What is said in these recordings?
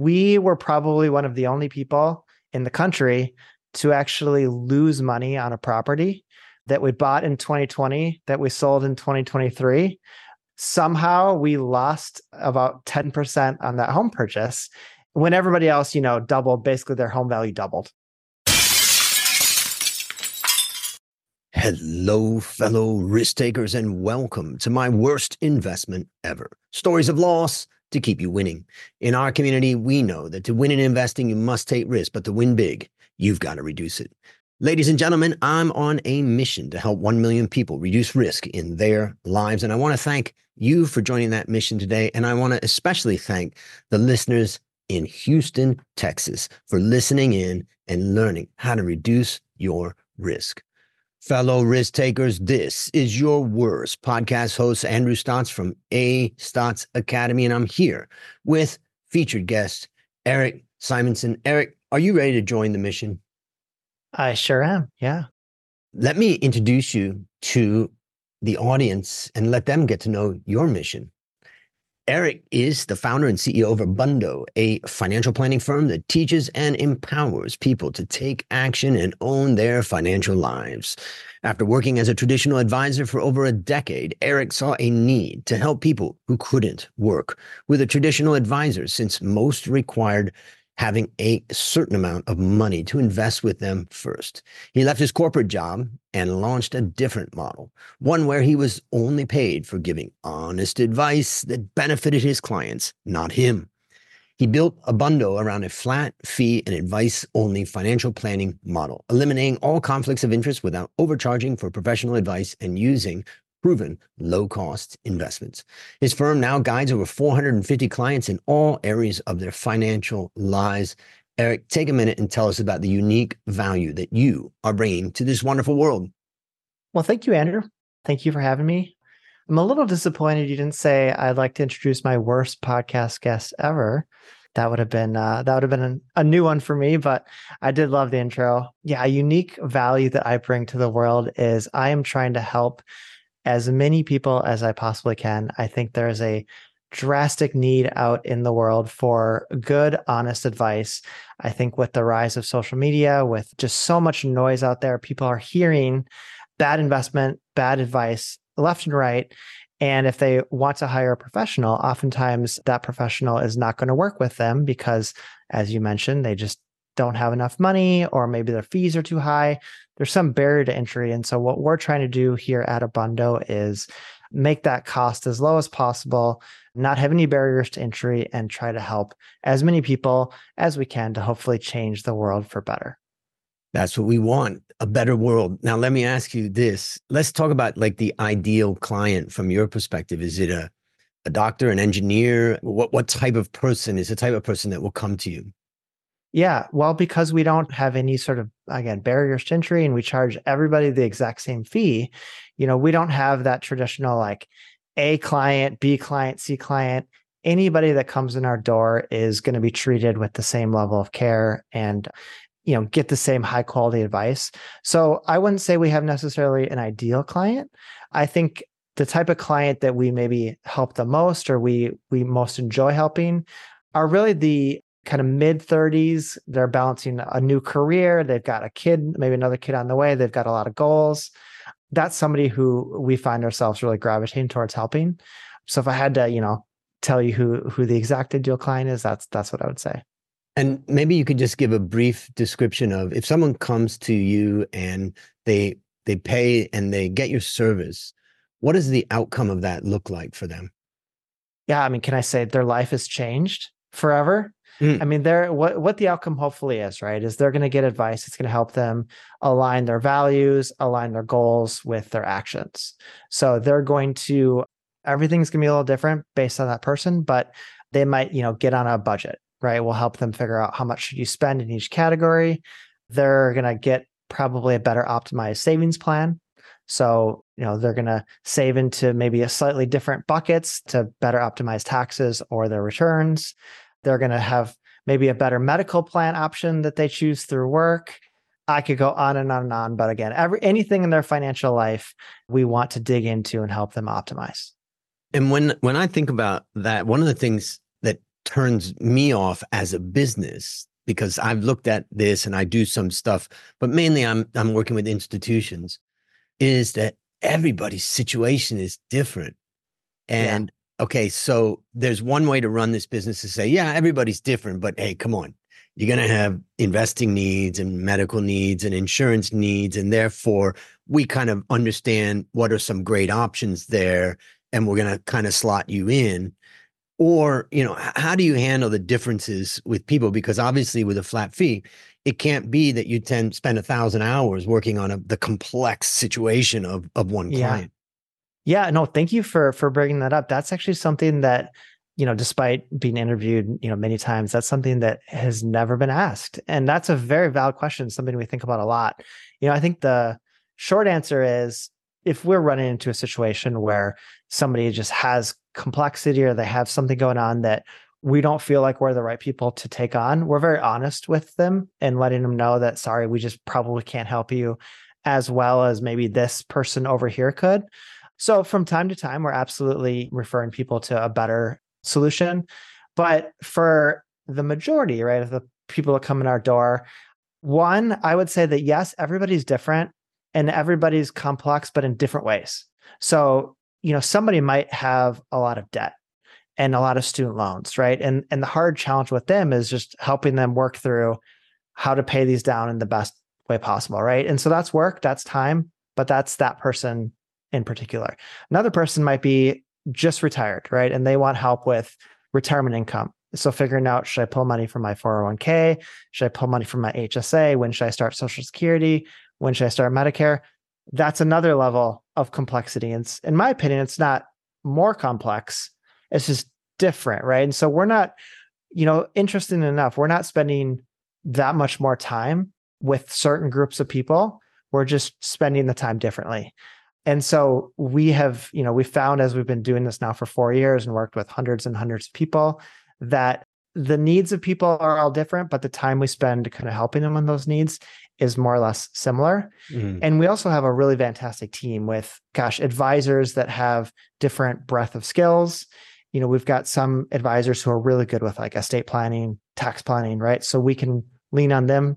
we were probably one of the only people in the country to actually lose money on a property that we bought in 2020 that we sold in 2023 somehow we lost about 10% on that home purchase when everybody else you know doubled basically their home value doubled Hello, fellow risk takers, and welcome to my worst investment ever. Stories of loss to keep you winning. In our community, we know that to win in investing, you must take risk, but to win big, you've got to reduce it. Ladies and gentlemen, I'm on a mission to help 1 million people reduce risk in their lives. And I want to thank you for joining that mission today. And I want to especially thank the listeners in Houston, Texas, for listening in and learning how to reduce your risk. Fellow risk takers, this is your worst podcast host, Andrew Stotz from A Stotz Academy. And I'm here with featured guest, Eric Simonson. Eric, are you ready to join the mission? I sure am. Yeah. Let me introduce you to the audience and let them get to know your mission. Eric is the founder and CEO of Abundo, a financial planning firm that teaches and empowers people to take action and own their financial lives. After working as a traditional advisor for over a decade, Eric saw a need to help people who couldn't work with a traditional advisor since most required having a certain amount of money to invest with them first. He left his corporate job and launched a different model, one where he was only paid for giving honest advice that benefited his clients, not him. He built Abundo around a flat fee and advice only financial planning model, eliminating all conflicts of interest without overcharging for professional advice and using proven low cost investments. His firm now guides over 450 clients in all areas of their financial lives. Eric, take a minute and tell us about the unique value that you are bringing to this wonderful world. Well, thank you, Andrew. Thank you for having me. I'm a little disappointed you didn't say I'd like to introduce my worst podcast guest ever. That would have been uh, that would have been an, a new one for me, but I did love the intro. Yeah, a unique value that I bring to the world is I am trying to help as many people as I possibly can. I think there's a drastic need out in the world for good, honest advice. I think with the rise of social media, with just so much noise out there, people are hearing bad investment, bad advice left and right. And if they want to hire a professional, oftentimes that professional is not going to work with them because, as you mentioned, they just don't have enough money or maybe their fees are too high. There's some barrier to entry. And so, what we're trying to do here at Abundo is make that cost as low as possible, not have any barriers to entry, and try to help as many people as we can to hopefully change the world for better. That's what we want a better world. Now, let me ask you this. Let's talk about like the ideal client from your perspective. Is it a, a doctor, an engineer? What, what type of person is the type of person that will come to you? Yeah, well, because we don't have any sort of again barriers to entry, and we charge everybody the exact same fee. You know, we don't have that traditional like A client, B client, C client. Anybody that comes in our door is going to be treated with the same level of care and you know get the same high quality advice. So I wouldn't say we have necessarily an ideal client. I think the type of client that we maybe help the most or we we most enjoy helping are really the kind of mid 30s. They're balancing a new career. They've got a kid, maybe another kid on the way. They've got a lot of goals. That's somebody who we find ourselves really gravitating towards helping. So if I had to, you know, tell you who who the exact ideal client is, that's that's what I would say. And maybe you could just give a brief description of if someone comes to you and they they pay and they get your service, what does the outcome of that look like for them? Yeah, I mean, can I say their life has changed forever? Mm. I mean, they're what what the outcome hopefully is, right? Is they're going to get advice. It's going to help them align their values, align their goals with their actions. So they're going to everything's going to be a little different based on that person, but they might, you know, get on a budget, right? We'll help them figure out how much should you spend in each category. They're going to get probably a better optimized savings plan. So, you know, they're going to save into maybe a slightly different buckets to better optimize taxes or their returns. They're going to have maybe a better medical plan option that they choose through work. I could go on and on and on, but again, every anything in their financial life, we want to dig into and help them optimize. And when when I think about that, one of the things that turns me off as a business because I've looked at this and I do some stuff, but mainly I'm I'm working with institutions, is that everybody's situation is different. And. Okay, so there's one way to run this business to say, yeah, everybody's different, but hey, come on. You're going to have investing needs and medical needs and insurance needs. And therefore, we kind of understand what are some great options there. And we're going to kind of slot you in or you know how do you handle the differences with people because obviously with a flat fee it can't be that you tend spend a thousand hours working on a, the complex situation of of one client yeah. no thank you for for bringing that up that's actually something that you know despite being interviewed you know many times that's something that has never been asked and that's a very valid question something we think about a lot you know i think the short answer is if we're running into a situation where somebody just has complexity or they have something going on that we don't feel like we're the right people to take on, we're very honest with them and letting them know that, sorry, we just probably can't help you as well as maybe this person over here could. So from time to time, we're absolutely referring people to a better solution. But for the majority, right, of the people that come in our door, one, I would say that yes, everybody's different and everybody's complex, but in different ways. So you know somebody might have a lot of debt and a lot of student loans right and and the hard challenge with them is just helping them work through how to pay these down in the best way possible right and so that's work that's time but that's that person in particular another person might be just retired right and they want help with retirement income so figuring out should i pull money from my 401k should i pull money from my hsa when should i start social security when should i start medicare that's another level of complexity. And in my opinion, it's not more complex. It's just different, right? And so we're not, you know, interesting enough. We're not spending that much more time with certain groups of people. We're just spending the time differently. And so we have, you know, we found as we've been doing this now for four years and worked with hundreds and hundreds of people that the needs of people are all different, but the time we spend kind of helping them on those needs is more or less similar. Mm-hmm. And we also have a really fantastic team with, gosh, advisors that have different breadth of skills. You know, we've got some advisors who are really good with like estate planning, tax planning, right? So we can lean on them.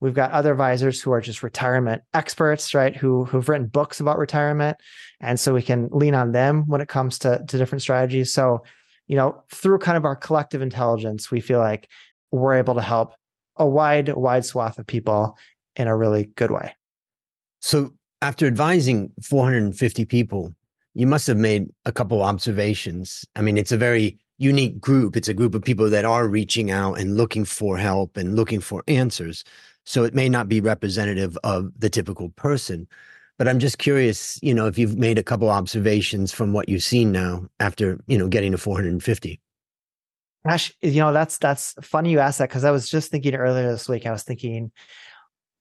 We've got other advisors who are just retirement experts, right? Who who've written books about retirement, and so we can lean on them when it comes to to different strategies. So, you know, through kind of our collective intelligence, we feel like we're able to help a wide wide swath of people in a really good way. So, after advising 450 people, you must have made a couple observations. I mean, it's a very unique group. It's a group of people that are reaching out and looking for help and looking for answers. So it may not be representative of the typical person. But I'm just curious, you know, if you've made a couple observations from what you've seen now after, you know, getting to 450. Gosh, you know, that's that's funny you asked that because I was just thinking earlier this week. I was thinking,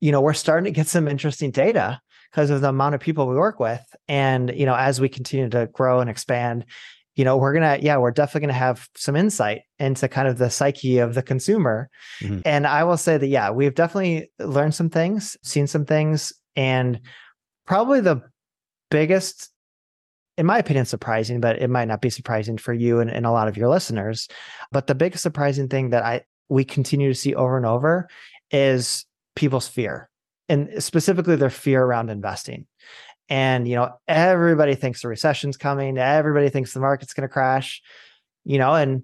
you know, we're starting to get some interesting data because of the amount of people we work with. And, you know, as we continue to grow and expand, you know, we're to, yeah, we're definitely going to have some insight into kind of the psyche of the consumer. Mm-hmm. And I will say that, yeah, we've definitely learned some things, seen some things, and probably the biggest, in my opinion, surprising, but it might not be surprising for you and, and a lot of your listeners. But the biggest surprising thing that I, we continue to see over and over is people's fear and specifically their fear around investing. And, you know, everybody thinks the recession's coming. Everybody thinks the market's going to crash, you know, and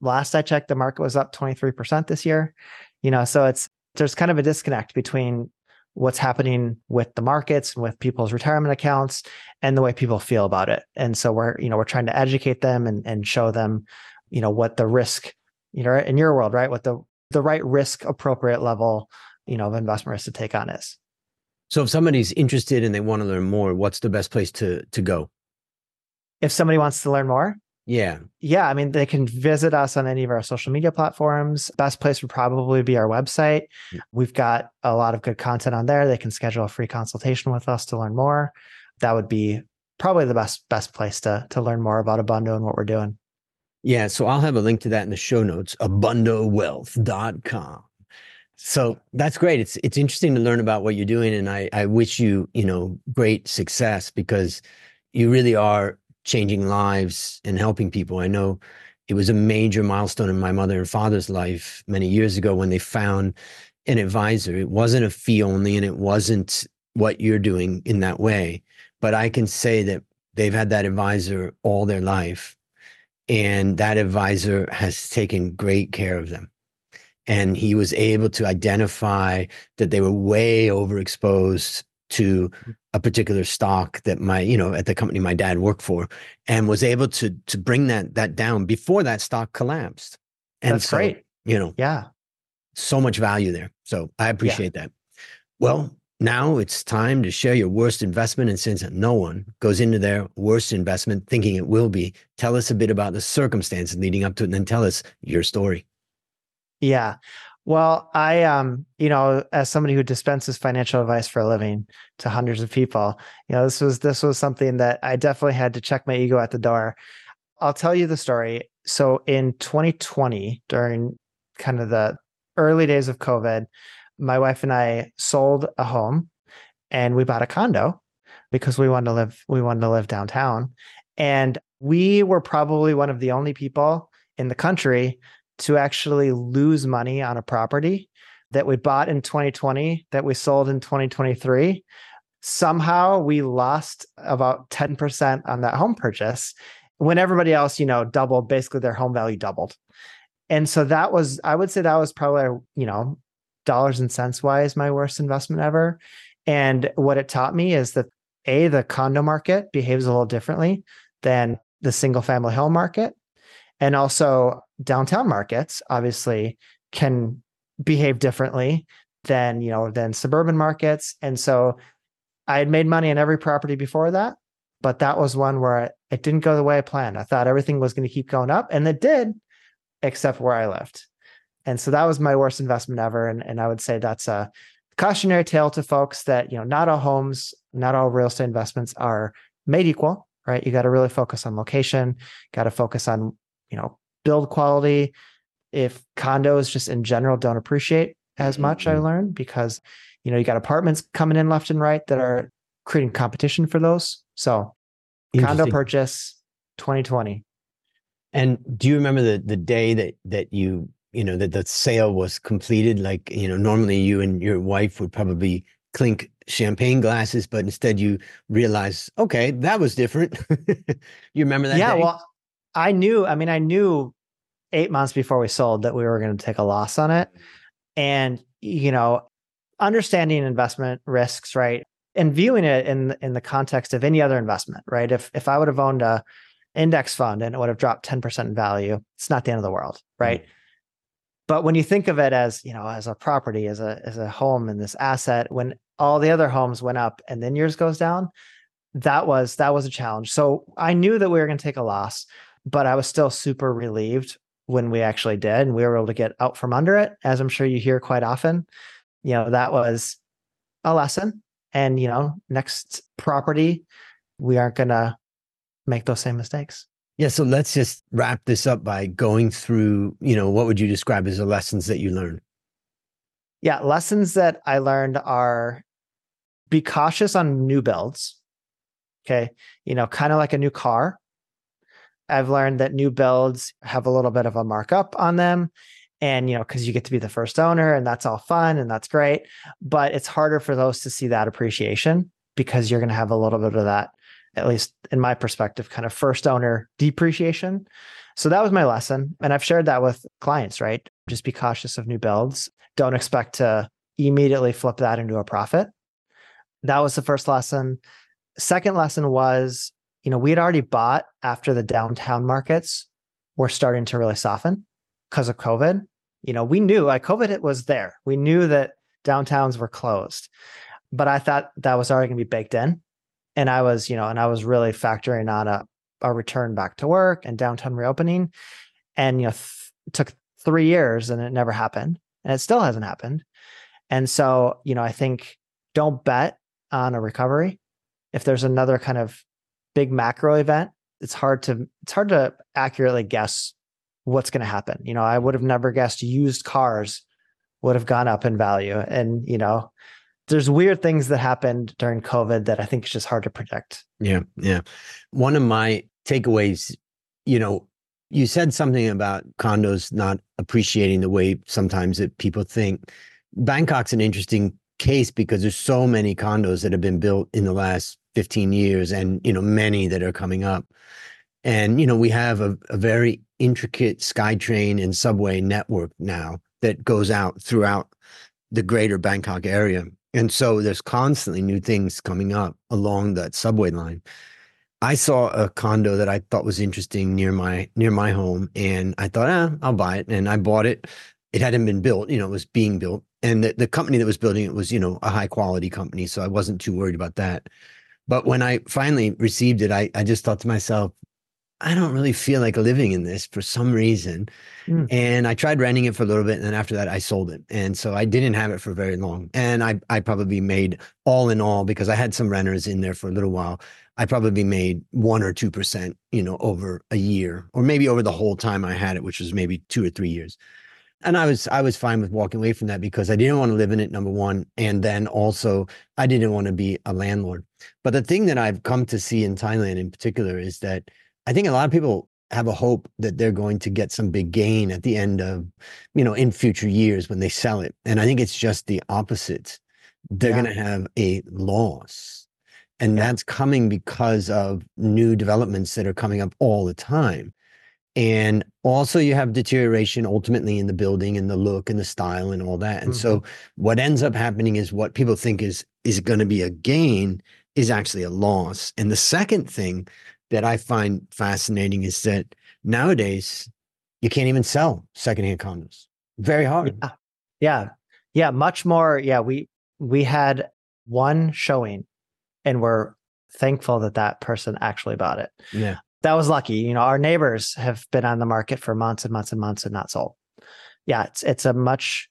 last I checked, the market was up 23% this year, you know, so it's, there's kind of a disconnect between what's happening with the markets and with people's retirement accounts and the way people feel about it. And so we're, you know, we're trying to educate them and, and show them, you know, what the risk, you know, in your world, right? What the, the right risk appropriate level you know, of investment risk to take on is. So if somebody's interested and they want to learn more, what's the best place to to go? If somebody wants to learn more? Yeah. Yeah. I mean, they can visit us on any of our social media platforms. Best place would probably be our website. Mm. We've got a lot of good content on there. They can schedule a free consultation with us to learn more. That would be probably the best best place to to learn more about Abundo and what we're doing. Yeah. So I'll have a link to that in the show notes, abundowealth.com. So that's great. It's it's interesting to learn about what you're doing, and I I wish you you know great success because you really are changing lives and helping people. I know it was a major milestone in my mother and father's life many years ago when they found an advisor. It wasn't a fee only and it wasn't what you're doing in that way. But I can say that they've had that advisor all their life. And that advisor has taken great care of them. And he was able to identify that they were way overexposed to a particular stock that my you know at the company my dad worked for and was able to to bring that that down before that stock collapsed. And That's so, great. you know Yeah. so much value there. So i appreciate that. Well now it's time to share your worst investment and since no one goes into their worst investment thinking it will be tell us a bit about the circumstances leading up to it and then tell us your story Yeah. Well, I um, you know, as somebody who dispenses financial advice for a living to hundreds of people, you know, this was this was something that I definitely had to check my ego at the door. I'll tell you the story. So in 2020, during kind of the early days of COVID, my wife and I sold a home and we bought a condo because we wanted to live we wanted to live downtown. And we were probably one of the only people in the country to actually lose money on a property that we bought in 2020 that we sold in 2023 somehow we lost about 10% on that home purchase when everybody else you know doubled basically their home value doubled. And so that was i would say that was probably you know dollars and cents wise my worst investment ever. And what it taught me is that a the condo market behaves a little differently than the single family home market and also downtown markets obviously can behave differently than you know than suburban markets. And so i had made money on every property before that but that was one where it, didn't go the way i planned. I thought everything was going to keep going up and it did except where i lived and so that was my worst investment ever and, and i would say that's a cautionary tale to folks that you know not all homes not all real estate investments are made equal right? You got to really focus on location got to focus on you know build quality if condos just in general don't appreciate as much i Mhm. learned because you know you got apartments coming in left and right that are creating competition for those so condo purchase 2020 And do you remember the the day that that you you know that the sale was completed? Like you know, normally you and your wife would probably clink champagne glasses, but instead you realize, okay, that was different. you remember that? yeah day? well i knew i mean i knew eight months before we sold that we were going to take a loss on it. Mm-hmm. And you know understanding investment risks right and viewing it in in the context of any other investment right? If if i would have owned a index fund and it would have dropped 10% in value it's not the end of the world right? Mm-hmm. But when you think of it as you know as a property as a as a home and this asset when all the other homes went up and then yours goes down that was that was a challenge. So i knew that we were going to take a loss but i was still super relieved when we actually did and we were able to get out from under it as i'm sure you hear quite often you know that was a lesson and you know next property we aren't going to make those same mistakes yeah. So let's just wrap this up by going through. You know, what would you describe as the lessons that you learned? yeah lessons that i learned are be cautious on new builds okay you know kind of like a new car i've learned that new builds have a little bit of a markup on them and you know because you get to be the first owner and that's all fun and that's great but it's harder for those to see that appreciation because you're going to have a little bit of that at least in my perspective kind of first owner depreciation. So that was my lesson and i've shared that with clients right? Just be cautious of new builds. Don't expect to immediately flip that into a profit. That was the first lesson. Second lesson was you know we had already bought after the downtown markets were starting to really soften because of covid. You know we knew like covid it was there. We knew that downtowns were closed but i thought that was already going to be baked in. And i was you know and i was really factoring on a, a return back to work and downtown reopening. And you know th- took three years and it never happened and it still hasn't happened. And so you know i think don't bet on a recovery. If there's another kind of big macro event it's hard to it's hard to accurately guess what's going to happen you know i would have never guessed used cars would have gone up in value and you know there's weird things that happened during covid that i think is just hard to predict Yeah, yeah. One of my takeaways, you know, You said something about condos not appreciating the way sometimes that people think. Bangkok's an interesting case because there's so many condos that have been built in the last 15 years and you know many that are coming up. And you know we have a, a very intricate skytrain and subway network now that goes out throughout the greater bangkok area. And so there's constantly new things coming up along that subway line. I saw a condo that i thought was interesting near my near my home and i thought ah, i'll buy it. And i bought it. It hadn't been built you know it was being built and the, the company that was building it was you know a high quality company so i wasn't too worried about that. But when i finally received it i, I just thought to myself i don't really feel like living in this for some reason. Mm. and i tried renting it for a little bit and then after that i sold it. And so i didn't have it for very long. And i, I probably made all in all because i had some renters in there for a little while i probably made one or two percent you know over a year or maybe over the whole time i had it which was maybe two or three years and I was I was fine with walking away from that because I didn't want to live in it number one and then also I didn't want to be a landlord. But the thing that I've come to see in Thailand in particular is that I think a lot of people have a hope that they're going to get some big gain at the end of you know in future years when they sell it and I think it's just the opposite. They're yeah. going to have a loss. And yeah. that's coming because of new developments that are coming up all the time. And also, you have deterioration ultimately in the building and the look and the style and all that. And mm-hmm. so, what ends up happening is what people think is is going to be a gain is actually a loss. And the second thing that I find fascinating is that nowadays you can't even sell secondhand condos. Very hard. Yeah. Yeah. Yeah. Much more. Yeah. We we had one showing and we're thankful that that person actually bought it. Yeah that was lucky. You know, our neighbors have been on the market for months and months and months and not sold. Yeah, it's it's a much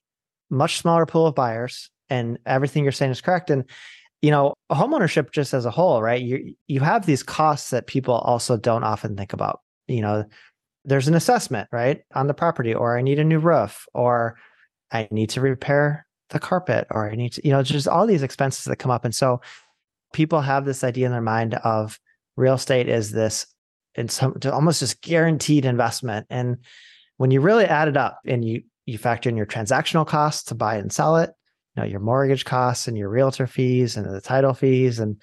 much smaller pool of buyers, and everything you're saying is correct. And you know, homeownership just as a whole, right? You you have these costs that people also don't often think about. You know, there's an assessment, right, on the property, or I need a new roof, or I need to repair the carpet, or I need to, you know, just all these expenses that come up. And so people have this idea in their mind of real estate is this and some almost just guaranteed investment. And when you really add it up and you you factor in your transactional costs to buy and sell it, you know, your mortgage costs and your realtor fees and the title fees, and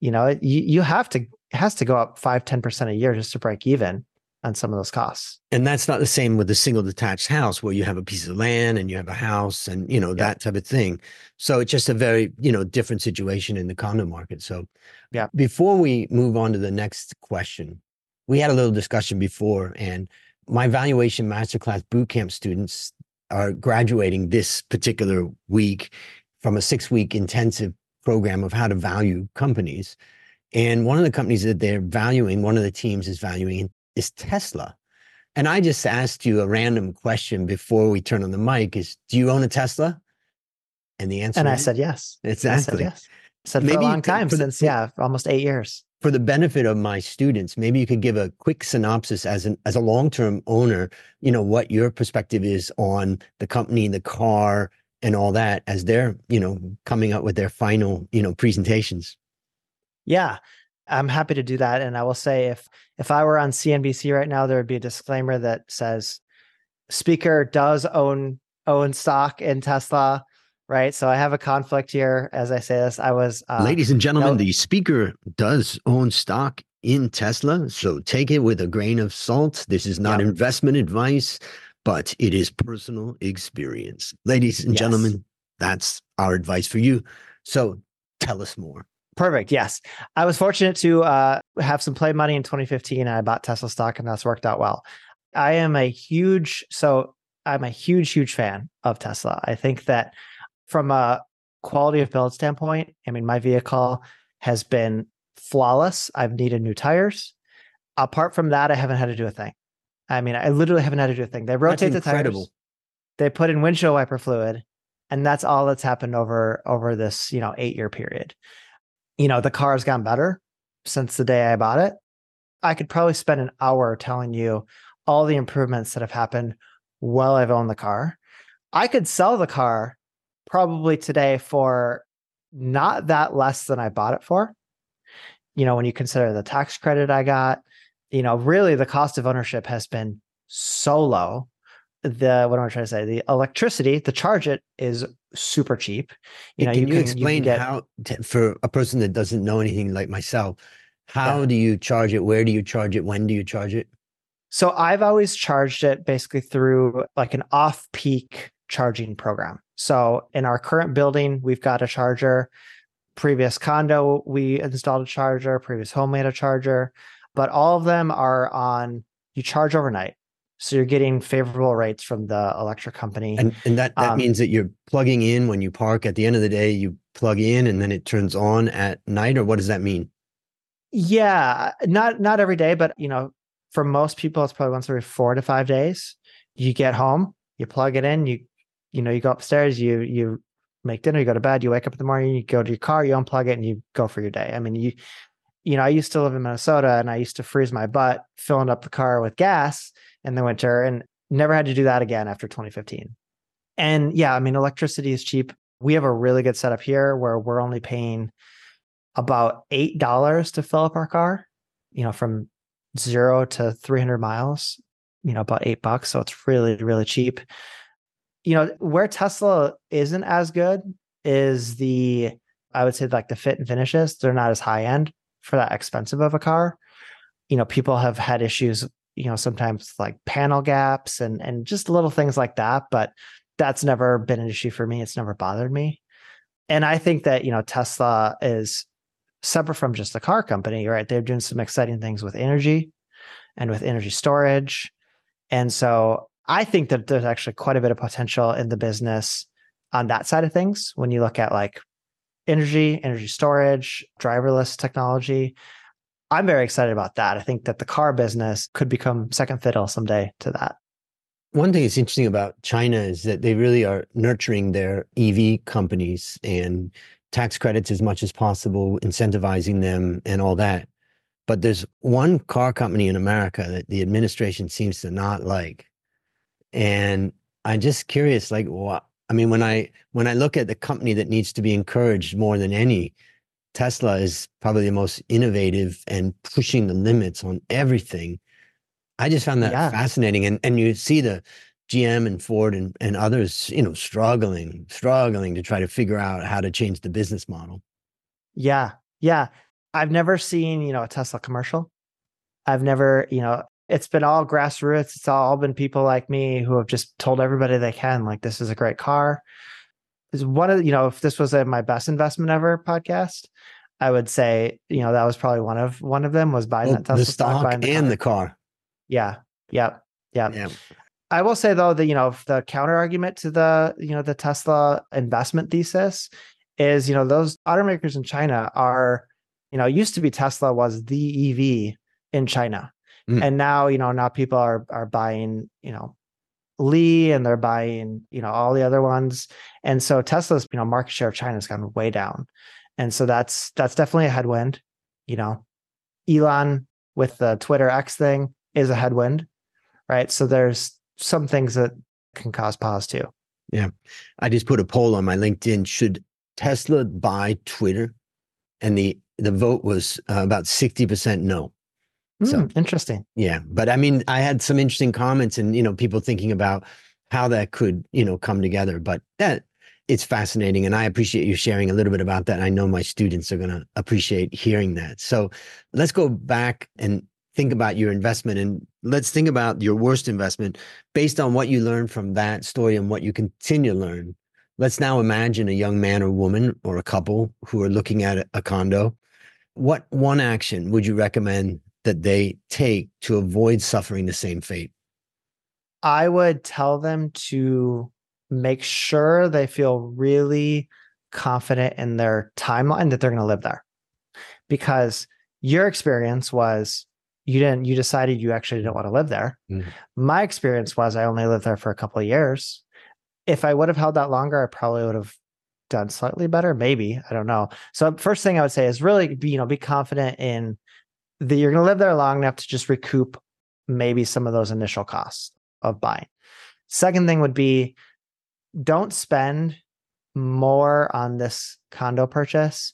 you know, you you have to has to go up five, 10% a year just to break even on some of those costs. And that's not the same with a single detached house where you have a piece of land and you have a house and you know yeah. that type of thing. So it's just a very, you know, different situation in the condo market. So yeah. Before we move on to the next question, we had a little discussion before, and my valuation masterclass bootcamp students are graduating this particular week from a six week intensive program of how to value companies. And one of the companies that they're valuing, one of the teams is valuing, is Tesla. And I just asked you a random question before we turn on the mic is do you own a Tesla? And the answer And I said yes. Exactly. I said yes. I said Maybe for a long time since, yeah, almost eight years for the benefit of my students, maybe you could give a quick synopsis as an as a long-term owner, you know, what your perspective is on the company, the car, and all that as they're, you know, coming up with their final, you know, presentations. Yeah. I'm happy to do that. And I will say if if I were on CNBC right now, there would be a disclaimer that says speaker does own own stock in Tesla right? So I have a conflict here as I say this. I was, uh, ladies and gentlemen, the speaker does own stock in Tesla, so take it with a grain of salt. This is not yep. investment advice, but it is personal experience. Ladies and yes. gentlemen, that's our advice for you. So tell us more. Perfect. Yes. I was fortunate to uh, have some play money in 2015 and I bought Tesla stock and that's worked out well. I am a huge, so I'm a huge, huge fan of Tesla. I think that from a quality of build standpoint, I mean, my vehicle has been flawless. I've needed new tires. Apart from that, I haven't had to do a thing. I mean, I literally haven't had to do a thing. They rotate the tires. They put in windshield wiper fluid, and that's all that's happened over over this you know eight year period. You know, the car has gotten better since the day I bought it. I could probably spend an hour telling you all the improvements that have happened while I've owned the car. I could sell the car probably today for not that less than I bought it for. You know, when you consider the tax credit I got, you know, really the cost of ownership has been so low. The what am I trying to say? The electricity to charge it is super cheap. You know, can you, you explain you get, how to, for a person that doesn't know anything like myself, how yeah. do you charge it? Where do you charge it? When do you charge it? So I've always charged it basically through like an off-peak charging program. So in our current building, we've got a charger. Previous condo, we installed a charger. Previous home made a charger, but all of them are on. You charge overnight, so you're getting favorable rates from the electric company. And and that that um, means that you're plugging in when you park. At the end of the day, you plug in, and then it turns on at night. Or what does that mean? Yeah, not not every day, but you know, for most people, it's probably once every four to five days. You get home, you plug it in, you you know, you go upstairs, you you make dinner, you go to bed, you wake up in the morning, you go to your car, you unplug it, and you go for your day. I mean, you you know, I used to live in Minnesota and I used to freeze my butt filling up the car with gas in the winter and never had to do that again after 2015. And yeah, I mean, electricity is cheap. We have a really good setup here where we're only paying about $8 to fill up our car, you know, from zero to 300 miles, you know, about eight bucks. So it's really, really cheap. You know, where Tesla isn't as good is the, I would say like the fit and finishes. They're not as high end for that expensive of a car. You know, people have had issues, you know, sometimes like panel gaps and and just little things like that, but that's never been an issue for me. It's never bothered me. And I think that, you know, Tesla is separate from just the car company, right? They're doing some exciting things with energy and with energy storage. And so I think that there's actually quite a bit of potential in the business on that side of things when you look at like energy, energy storage, driverless technology. I'm very excited about that. I think that the car business could become second fiddle someday to that. One thing that's interesting about China is that they really are nurturing their EV companies and tax credits as much as possible, incentivizing them and all that. But there's one car company in America that the administration seems to not like. And I'm just curious, like, what? I mean, when I when I look at the company that needs to be encouraged more than any, Tesla is probably the most innovative and pushing the limits on everything. I just found that yeah. fascinating. And and you see the GM and Ford and, and others, you know, struggling, struggling to try to figure out how to change the business model. Yeah. Yeah. I've never seen, you know, a Tesla commercial. I've never, you know, it's been all grassroots. It's all been people like me who have just told everybody they can, like, this is a great car. Is one of, you know, if this was a, my best investment ever podcast, I would say, you know, that was probably one of one of them was buying well, that Tesla the stock, stock the and car. the car. Yeah. Yep. Yep. Yeah. I will say though that you know the counter argument to the you know the Tesla investment thesis is you know those automakers in China are you know used to be Tesla was the EV in China, mm. and now you know now people are are buying you know Li and they're buying you know all the other ones, and so Tesla's you know market share of China has gone way down, and so that's that's definitely a headwind. You know, Elon with the Twitter X thing is a headwind, right? So there's some things that can cause pause too. Yeah. I just put a poll on my LinkedIn. Should Tesla buy Twitter? And the the vote was uh, about 60% no. So mm, interesting. Yeah. But I mean, I had some interesting comments and, you know, people thinking about how that could, you know, come together. But that it's fascinating. And I appreciate you sharing a little bit about that. I know my students are going to appreciate hearing that. So let's go back and think about your investment and let's think about your worst investment based on what you learned from that story and what you continue to learn. Let's now imagine a young man or woman or a couple who are looking at a condo. What one action would you recommend that they take to avoid suffering the same fate? I would tell them to make sure they feel really confident in their timeline that they're going to live there. Because your experience was you didn't you decided you actually didn't want to live there mm-hmm. my experience was i only lived there for a couple of years if i would have held that longer i probably would have done slightly better maybe i don't know so first thing i would say is really be you know be confident in that you're going to live there long enough to just recoup maybe some of those initial costs of buying second thing would be don't spend more on this condo purchase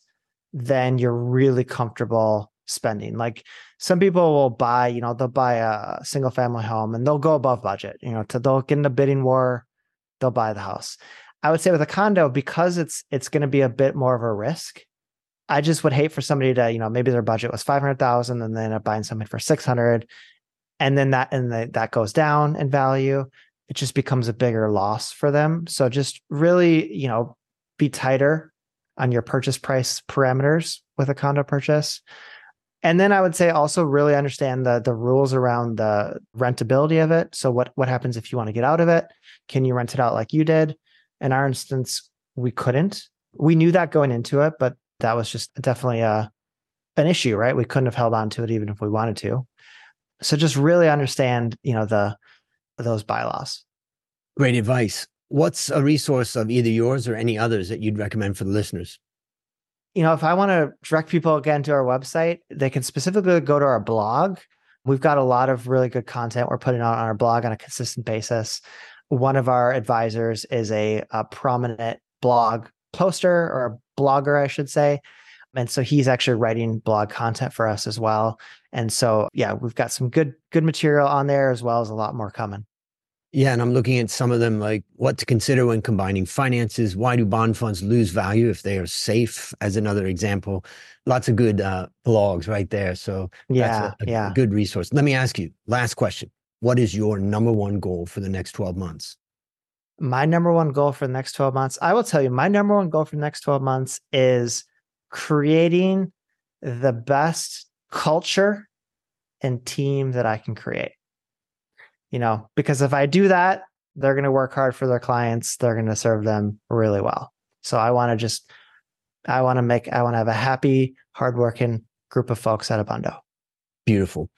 than you're really comfortable spending. Like some people will buy, you know, they'll buy a single family home and they'll go above budget, you know, to they'll get in a bidding war, they'll buy the house. I would say with a condo, because it's it's going to be a bit more of a risk. I just would hate for somebody to, you know, maybe their budget was 500,000 and up buying something for 600 and then that and the, that goes down in value. It just becomes a bigger loss for them. So just really you know be tighter on your purchase price parameters with a condo purchase. And then i would say also really understand the the rules around the rentability of it. So what what happens if you want to get out of it? Can you rent it out like you did? In our instance we couldn't. We knew that going into it but that was just definitely a an issue right? We couldn't have held on to it even if we wanted to. So just really understand you know the those bylaws. Great advice. What's a resource of either yours or any others that you'd recommend for the listeners? You know if i want to direct people again to our website they can specifically go to our blog. We've got a lot of really good content we're putting out on our blog on a consistent basis. One of our advisors is a, a prominent blog poster or a blogger i should say. And so he's actually writing blog content for us as well. And so yeah we've got some good good material on there as well as a lot more coming. Yeah and i'm looking at some of them like what to consider when combining finances. Why do bond funds lose value if they are safe? As another example lots of good uh, blogs right there. So yeah a, a yeah. good resource. Let me ask you last question. What is your number one goal for the next 12 months my number one goal for the next 12 months i will tell you my number one goal for the next 12 months is creating the best culture and team that I can create. You know, because if I do that, they're going to work hard for their clients, they're going to serve them really well. So I want to just I want to make I want to have a happy, hardworking group of folks at Abundo. Beautiful.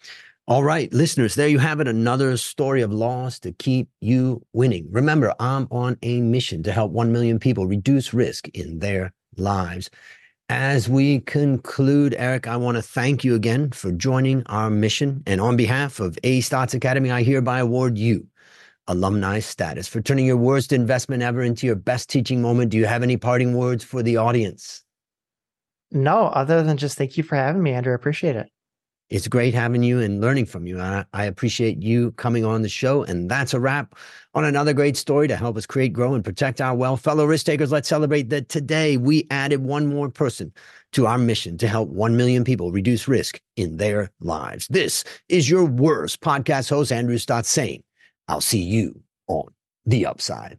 All right, listeners, there you have it. Another story of loss to keep you winning. Remember, I'm on a mission to help 1 million people reduce risk in their lives. As we conclude, Eric, I want to thank you again for joining our mission. And on behalf of A Stotz Academy, I hereby award you alumni status for turning your worst investment ever into your best teaching moment. Do you have any parting words for the audience? No, other than just thank you for having me, Andrew. I appreciate it. It's great having you and learning from you. I, I, appreciate you coming on the show. And that's a wrap on another great story to help us create, grow, and protect our wealth. Fellow risk takers, let's celebrate that today we added one more person to our mission to help 1 million people reduce risk in their lives. This is your worst podcast host, Andrew Stotz, saying, I'll see you on the upside.